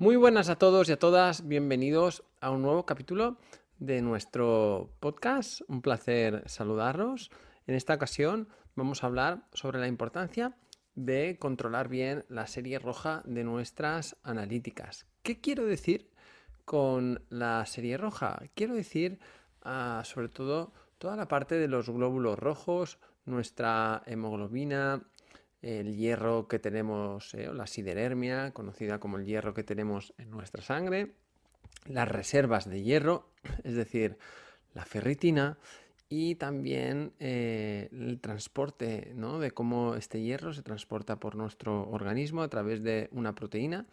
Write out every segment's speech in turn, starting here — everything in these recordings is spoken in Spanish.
Muy buenas a todos y a todas, bienvenidos a un nuevo capítulo de nuestro podcast. Un placer saludarlos. En esta ocasión vamos a hablar sobre la importancia de controlar bien la serie roja de nuestras analíticas. ¿Qué quiero decir con la serie roja? Quiero decir ah, sobre todo toda la parte de los glóbulos rojos, nuestra hemoglobina, el hierro que tenemos, eh, la siderermia, conocida como el hierro que tenemos en nuestra sangre, las reservas de hierro, es decir, la ferritina, y también eh, el transporte, ¿no? de cómo este hierro se transporta por nuestro organismo a través de una proteína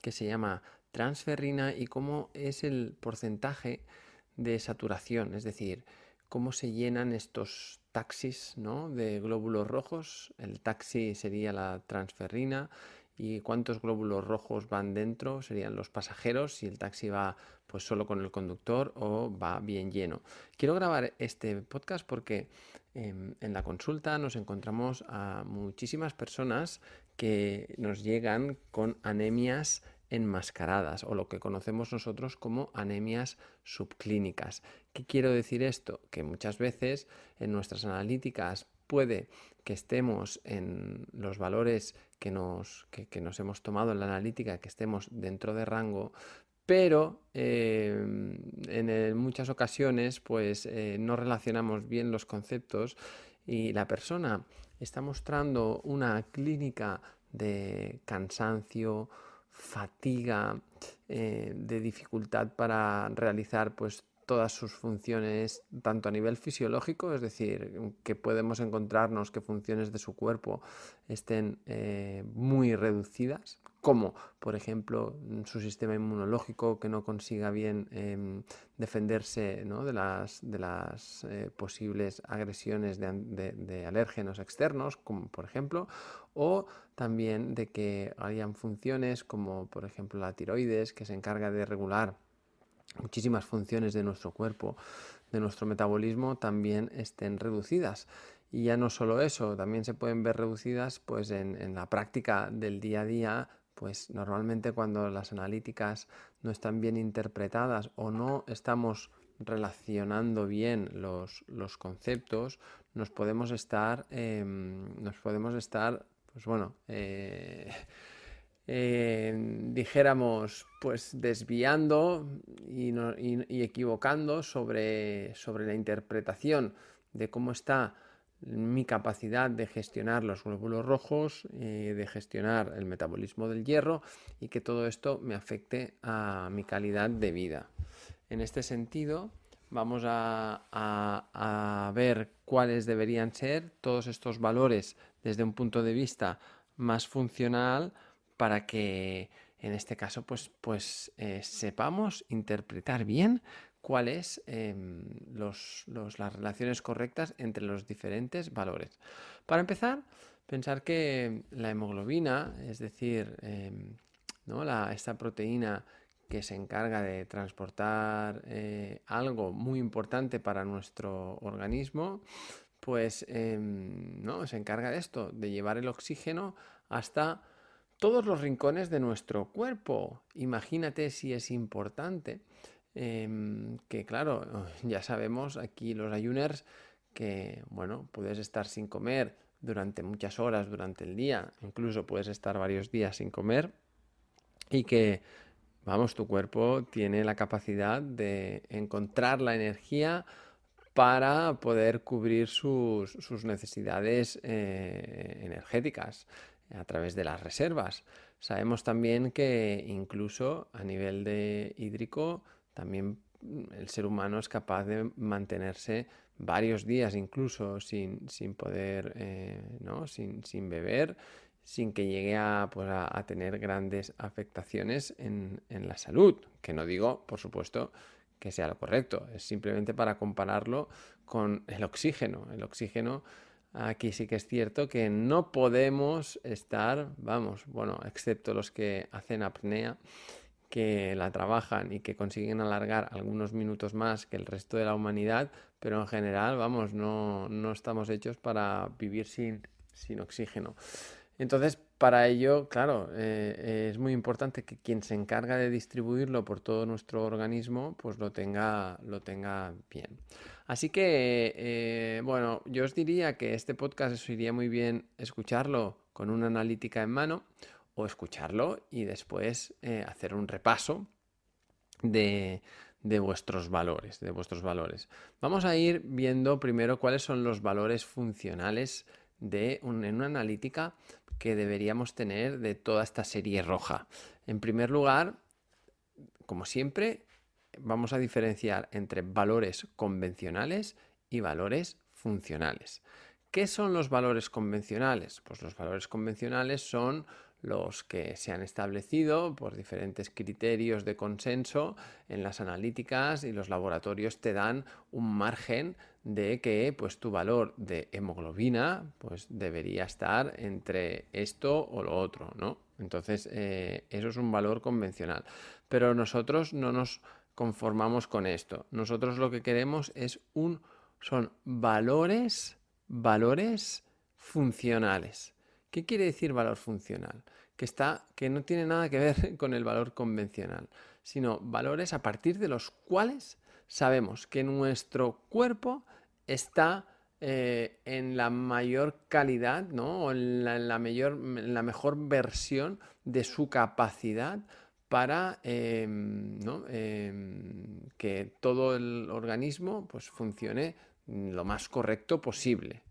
que se llama transferrina y cómo es el porcentaje de saturación, es decir, cómo se llenan estos taxis ¿no? de glóbulos rojos. El taxi sería la transferrina y cuántos glóbulos rojos van dentro serían los pasajeros si el taxi va pues solo con el conductor o va bien lleno. Quiero grabar este podcast porque em, en la consulta nos encontramos a muchísimas personas que nos llegan con anemias enmascaradas o lo que conocemos nosotros como anemias subclínicas. ¿Qué quiero decir esto? Que muchas veces en nuestras analíticas puede que estemos en los valores que nos, que, nos hemos tomado en la analítica, que estemos dentro de rango, pero eh, en muchas ocasiones pues eh, no relacionamos bien los conceptos y la persona está mostrando una clínica de cansancio, fatiga, eh, de dificultad para realizar pues todas sus funciones, tanto a nivel fisiológico, es decir, que podemos encontrarnos que funciones de su cuerpo estén eh, muy reducidas, como por ejemplo su sistema inmunológico que no consiga bien em, defenderse de las, eh, posibles agresiones de, de, alérgenos externos, como por ejemplo, o también de que hayan funciones como por ejemplo la tiroides que se encarga de regular muchísimas funciones de nuestro cuerpo, de nuestro metabolismo, también estén reducidas. Y ya no solo eso, también se pueden ver reducidas pues en, la práctica del día a día, pues normalmente cuando las analíticas no están bien interpretadas o no estamos relacionando bien los, conceptos, nos podemos estar, em, nos podemos estar, pues bueno, eh, dijéramos, pues desviando y, equivocando sobre, sobre, la interpretación de cómo está mi capacidad de gestionar los glóbulos rojos, eh, de gestionar el metabolismo del hierro y que todo esto me afecte a mi calidad de vida. En este sentido, vamos a, ver cuáles deberían ser todos estos valores desde un punto de vista más funcional, para que en este caso pues, pues eh, sepamos interpretar bien cuáles los, las relaciones correctas entre los diferentes valores. Para empezar, pensar que la hemoglobina, es decir, em, esta proteína que se encarga de transportar eh, algo muy importante para nuestro organismo, pues em, ¿no? se encarga de esto, de llevar el oxígeno hasta todos los rincones de nuestro cuerpo. Imagínate si es importante. Em, que claro, ya sabemos aquí los ayuners que, bueno, puedes estar sin comer durante muchas horas durante el día, incluso puedes estar varios días sin comer y que, vamos, tu cuerpo tiene la capacidad de encontrar la energía para poder cubrir sus, necesidades eh, energéticas a través de las reservas. Sabemos también que incluso a nivel de hídrico también el ser humano es capaz de mantenerse varios días incluso sin, poder, eh, ¿no? sin, beber, sin que llegue a, pues a, tener grandes afectaciones en, en, la salud. Que no digo, por supuesto, que sea lo correcto, es simplemente para compararlo con el oxígeno. El oxígeno Aquí sí que es cierto que no podemos estar, vamos, bueno, excepto los que hacen apnea, que la trabajan y que consiguen alargar algunos minutos más que el resto de la humanidad, pero en general, vamos, no, no estamos hechos para vivir sin, sin oxígeno. Entonces, para ello, claro, eh, es muy importante que quien se encarga de distribuirlo por todo nuestro organismo, pues lo tenga, lo tenga bien. Así que, eh, bueno, yo os diría que este podcast os iría muy bien escucharlo con una analítica en mano o escucharlo y después eh, hacer un repaso de, de vuestros valores, de vuestros valores. Vamos a ir viendo primero cuáles son los valores funcionales de en una analítica que deberíamos tener de toda esta serie roja. En primer lugar, como siempre, vamos a diferenciar entre valores convencionales y valores funcionales. ¿Qué son los valores convencionales? Pues los valores convencionales son los que se han establecido por diferentes criterios de consenso en las analíticas y los laboratorios te dan un margen de que pues tu valor de hemoglobina pues debería estar entre esto o lo otro, ¿no? Entonces eh, eso es un valor convencional. Pero nosotros no nos conformamos con esto. Nosotros lo que queremos es un son valores valores funcionales. ¿Qué quiere decir valor funcional? Que, está, que no tiene nada que ver con el valor convencional, sino valores a partir de los cuales sabemos que nuestro cuerpo está eh, en la mayor calidad, ¿no? O en la, mayor, la mejor versión de su capacidad para em, em, que todo el organismo pues, funcione lo más correcto posible.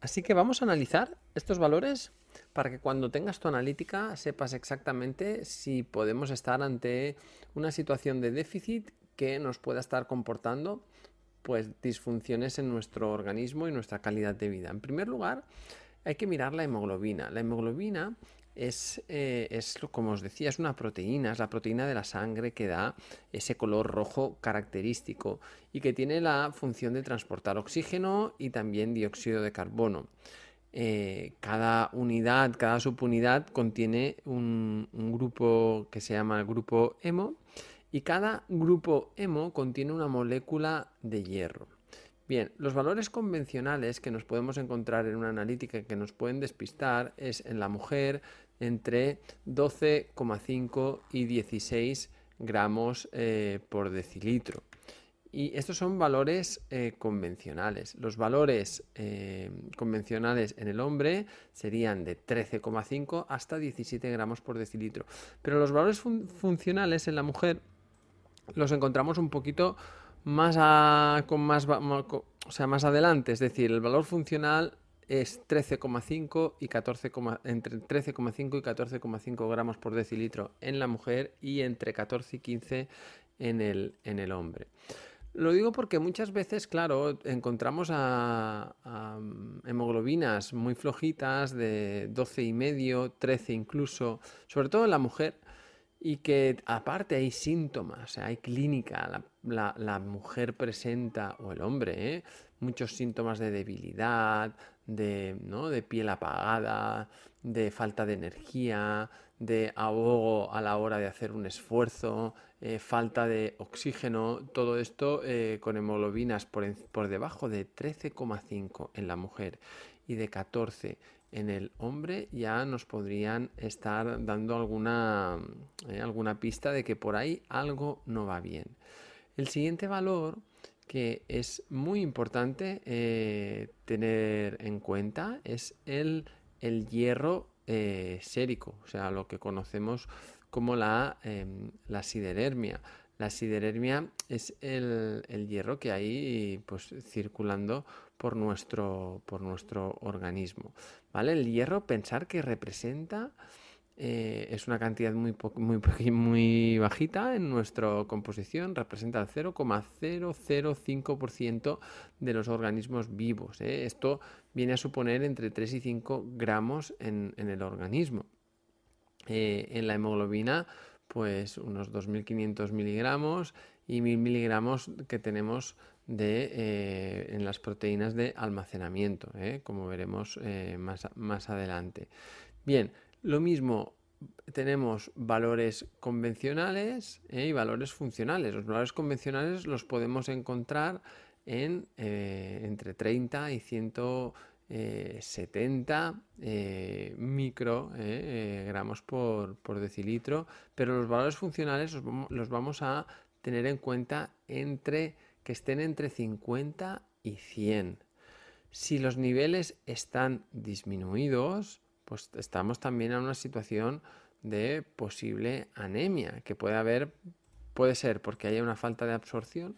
Así que vamos a analizar estos valores para que cuando tengas tu analítica sepas exactamente si podemos estar ante una situación de déficit que nos pueda estar comportando pues disfunciones en nuestro organismo y nuestra calidad de vida. En primer lugar, hay que mirar la hemoglobina. La hemoglobina es, eh, es, como os decía, es una proteína, es la proteína de la sangre que da ese color rojo característico y que tiene la función de transportar oxígeno y también dióxido de carbono. Eh, cada unidad, cada subunidad contiene un, un, grupo que se llama el grupo hemo y cada grupo hemo contiene una molécula de hierro. Bien, los valores convencionales que nos podemos encontrar en una analítica que nos pueden despistar es en la mujer entre 12,5 y 16 gramos eh, por decilitro. Y estos son valores eh, convencionales. Los valores eh, convencionales en el hombre serían de 13,5 hasta 17 gramos por decilitro. Pero los valores funcionales en la mujer los encontramos un poquito más con más, o sea, más adelante. Es decir, el valor funcional es 13,5 y 14, entre 13,5 y 14,5 gramos por decilitro en la mujer y entre 14 y 15 en el, en el hombre. Lo digo porque muchas veces, claro, encontramos a, hemoglobinas muy flojitas de 12 y medio, 13 incluso, sobre todo en la mujer, y que aparte hay síntomas, hay clínica, la, mujer presenta, o el hombre, ¿eh? muchos síntomas de debilidad, de, ¿no? de piel apagada, de falta de energía, de ahogo a la hora de hacer un esfuerzo, eh, falta de oxígeno, todo esto eh, con hemoglobinas por, por debajo de 13,5 en la mujer y de 14 en el hombre ya nos podrían estar dando alguna, eh, alguna pista de que por ahí algo no va bien. El siguiente valor que es muy importante eh, tener en cuenta es el, el hierro eh, sérico, o sea, lo que conocemos como la, em, la siderermia. La siderermia es el, el, hierro que hay pues, circulando por nuestro, por nuestro organismo. ¿Vale? El hierro, pensar que representa eh, es una cantidad muy, muy, muy bajita en nuestra composición, representa el 0,005% de los organismos vivos. ¿eh? Esto viene a suponer entre 3 y 5 gramos en, el organismo. Eh, en la hemoglobina, pues unos 2.500 miligramos y 1.000 miligramos que tenemos de, en las proteínas de almacenamiento, como veremos más, más adelante. Bien, lo mismo, tenemos valores convencionales ¿eh? y valores funcionales. Los valores convencionales los podemos encontrar en eh, entre 30 y 100 70 eh, microgramos por, por, decilitro, pero los valores funcionales los vamos, a tener en cuenta entre que estén entre 50 y 100. Si los niveles están disminuidos, pues estamos también en una situación de posible anemia, que puede haber, puede ser porque haya una falta de absorción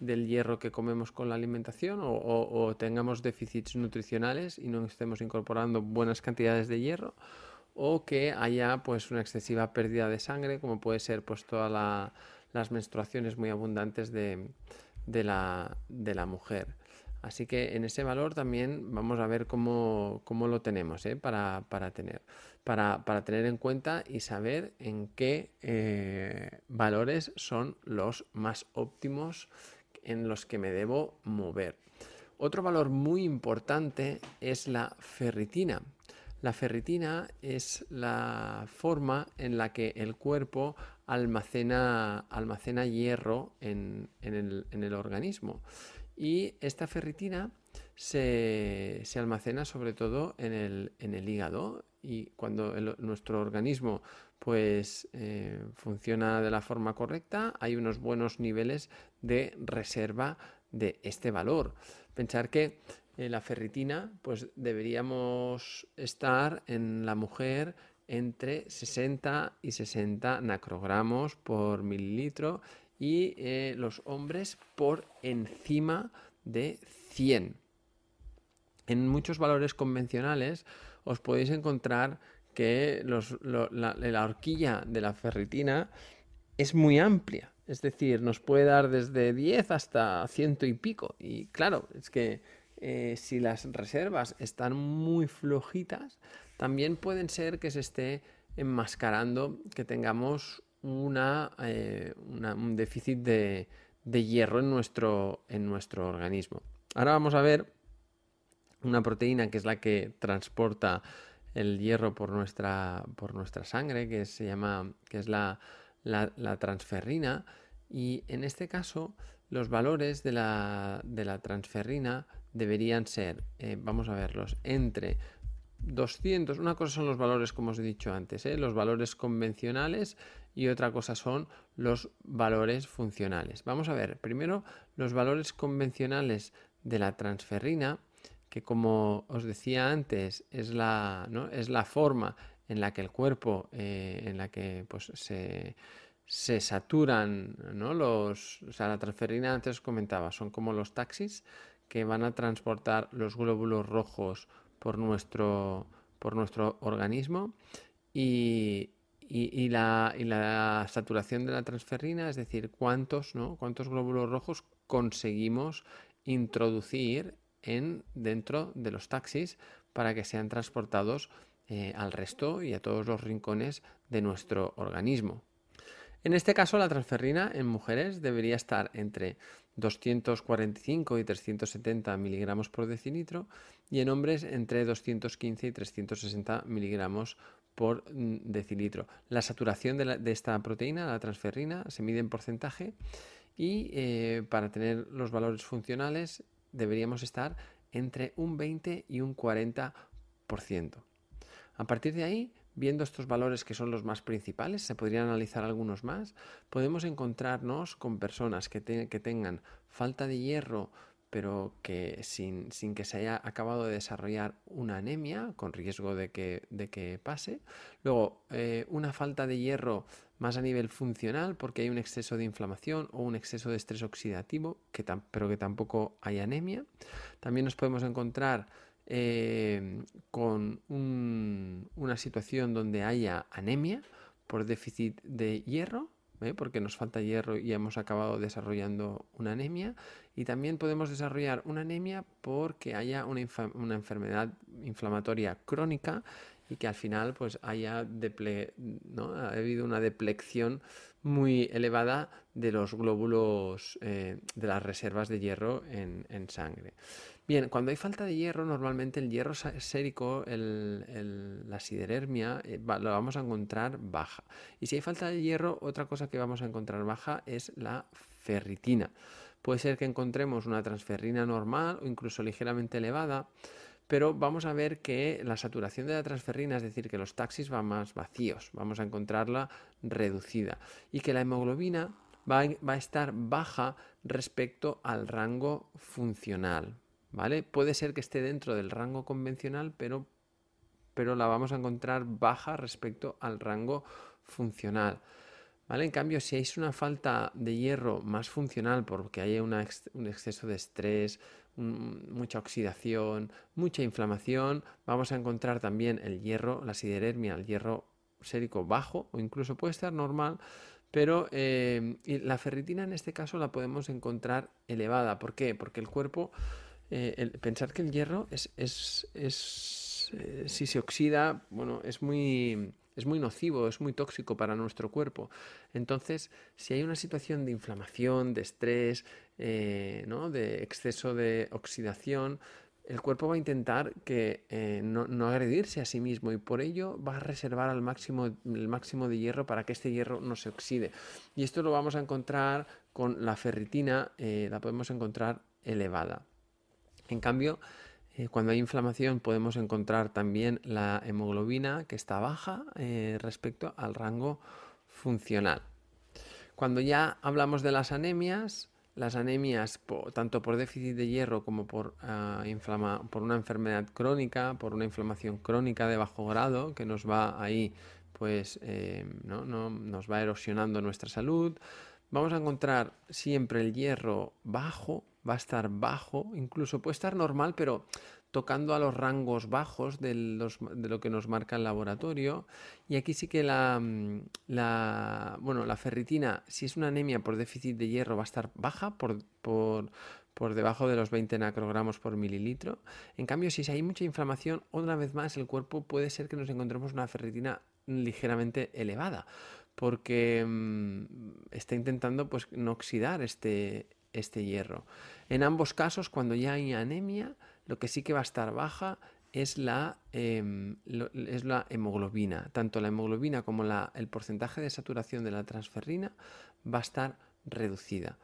del hierro que comemos con la alimentación o, tengamos déficits nutricionales y no estemos incorporando buenas cantidades de hierro o que haya pues una excesiva pérdida de sangre como puede ser pues todas las menstruaciones muy abundantes de, la, de la mujer. Así que en ese valor también vamos a ver cómo, lo tenemos ¿eh? para, tener, para, tener en cuenta y saber en qué eh, valores son los más óptimos en los que me debo mover. Otro valor muy importante es la ferritina. La ferritina es la forma en la que el cuerpo almacena, almacena hierro en, el, organismo. Y esta ferritina se, almacena sobre todo en el, hígado y cuando nuestro organismo pues eh, funciona de la forma correcta, hay unos buenos niveles de reserva de este valor. Pensar que eh, la ferritina, pues deberíamos estar en la mujer entre 60 y 60 nacrogramos por mililitro y eh, los hombres por encima de 100. En muchos valores convencionales os podéis encontrar que la, horquilla de la ferritina es muy amplia. Es decir, nos puede dar desde 10 hasta ciento y pico. Y claro, es que eh, si las reservas están muy flojitas, también pueden ser que se esté enmascarando que tengamos una, eh, un déficit de, de, hierro en nuestro, en nuestro organismo. Ahora vamos a ver una proteína que es la que transporta el hierro por nuestra, por nuestra sangre, que se llama, que es la, transferrina. Y en este caso, los valores de la, transferrina deberían ser, eh, vamos a verlos, entre 200, una cosa son los valores, como os he dicho antes, ¿eh? los valores convencionales y otra cosa son los valores funcionales. Vamos a ver, primero los valores convencionales de la transferrina que como os decía antes, es la, es la forma en la que el cuerpo, eh, en la que pues, se, se saturan ¿no? los. O sea, la transferrina antes os comentaba, son como los taxis que van a transportar los glóbulos rojos por nuestro, por nuestro organismo y, y, la, y, la, saturación de la transferrina, es decir, cuántos, ¿no? cuántos glóbulos rojos conseguimos introducir en, dentro de los taxis para que sean transportados eh, al resto y a todos los rincones de nuestro organismo. En este caso, la transferrina en mujeres debería estar entre 245 y 370 miligramos por decilitro y en hombres entre 215 y 360 miligramos por mm, decilitro. La saturación de, esta proteína, la transferrina, se mide en porcentaje y eh, para tener los valores funcionales deberíamos estar entre un 20 y un 40%. A partir de ahí, viendo estos valores que son los más principales, se podrían analizar algunos más, podemos encontrarnos con personas que, que tengan falta de hierro, pero que sin, sin, que se haya acabado de desarrollar una anemia, con riesgo de que, de que pase. Luego, eh, una falta de hierro más a nivel funcional, porque hay un exceso de inflamación o un exceso de estrés oxidativo, que pero que tampoco hay anemia. También nos podemos encontrar eh, con una situación donde haya anemia por déficit de hierro, ¿eh? porque nos falta hierro y hemos acabado desarrollando una anemia. Y también podemos desarrollar una anemia porque haya una, una enfermedad inflamatoria crónica y que al final pues haya ¿no? ha habido una deplección muy elevada de los glóbulos de las reservas de hierro en, sangre. Bien, cuando hay falta de hierro, normalmente el hierro sérico, la siderermia, lo vamos a encontrar baja. Y si hay falta de hierro, otra cosa que vamos a encontrar baja es la ferritina. Puede ser que encontremos una transferrina normal o incluso ligeramente elevada, pero vamos a ver que la saturación de la transferrina, es decir, que los taxis van más vacíos, vamos a encontrarla reducida y que la hemoglobina va a, estar baja respecto al rango funcional, ¿vale? Puede ser que esté dentro del rango convencional, pero, pero la vamos a encontrar baja respecto al rango funcional. ¿Vale? En cambio, si hay una falta de hierro más funcional porque hay un exceso de estrés, mucha oxidación, mucha inflamación, vamos a encontrar también el hierro, la sideremia, el hierro sérico bajo o incluso puede estar normal, pero eh, la ferritina en este caso la podemos encontrar elevada. ¿Por qué? Porque el cuerpo, eh, pensar que el hierro es eh, si se oxida, bueno, es muy es muy nocivo, es muy tóxico para nuestro cuerpo. Entonces, si hay una situación de inflamación, de estrés, eh, ¿no? de exceso de oxidación, el cuerpo va a intentar que eh, no, agredirse a sí mismo y por ello va a reservar al máximo, el máximo de hierro para que este hierro no se oxide. Y esto lo vamos a encontrar con la ferritina, eh, la podemos encontrar elevada. En cambio, eh, cuando hay inflamación podemos encontrar también la hemoglobina que está baja eh, respecto al rango funcional. Cuando ya hablamos de las anemias, las anemias tanto por déficit de hierro como por, ah, por una enfermedad crónica, por una inflamación crónica de bajo grado que nos va ahí, pues eh, ¿no? nos va erosionando nuestra salud, vamos a encontrar siempre el hierro bajo, va a estar bajo, incluso puede estar normal, pero tocando a los rangos bajos de, lo que nos marca el laboratorio. Y aquí sí que la, mm, la, bueno, la ferritina, si es una anemia por déficit de hierro, va a estar baja por, por, por debajo de los 20 nacrogramos por mililitro. En cambio, si hay mucha inflamación, otra vez más el cuerpo puede ser que nos encontremos una ferritina ligeramente elevada porque mm, está intentando pues, no oxidar este, este hierro. En ambos casos, cuando ya hay anemia, lo que sí que va a estar baja es la, em, es la hemoglobina. Tanto la hemoglobina como la, el porcentaje de saturación de la transferrina va a estar reducida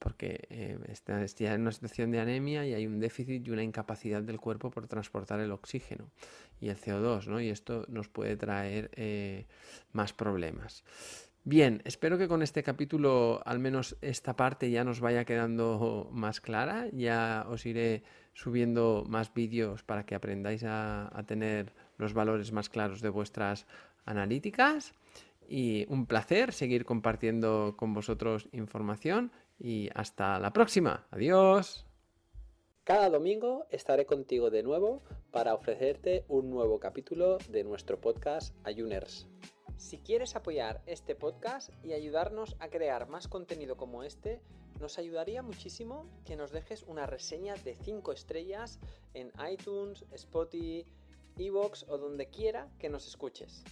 porque eh, está, en una situación de anemia y hay un déficit y una incapacidad del cuerpo por transportar el oxígeno y el CO2, ¿no? Y esto nos puede traer eh, más problemas. Bien, espero que con este capítulo al menos esta parte ya nos vaya quedando más clara. Ya os iré subiendo más vídeos para que aprendáis a tener los valores más claros de vuestras analíticas. Y un placer seguir compartiendo con vosotros información y hasta la próxima. Adiós. Cada domingo estaré contigo de nuevo para ofrecerte un nuevo capítulo de nuestro podcast Ayuners. Si quieres apoyar este podcast y ayudarnos a crear más contenido como este, nos ayudaría muchísimo que nos dejes una reseña de 5 estrellas en iTunes, Spotify, Evox o donde quiera que nos escuches.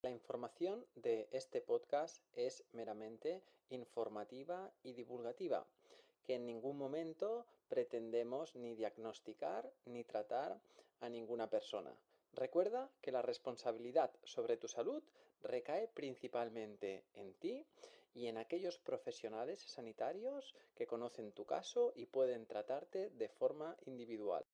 La información de este podcast es meramente informativa y divulgativa, que en ningún momento pretendemos ni diagnosticar ni tratar a ninguna persona. Recuerda que la responsabilidad sobre tu salud recae principalmente en ti y en aquellos profesionales sanitarios que conocen tu caso y pueden tratarte de forma individual.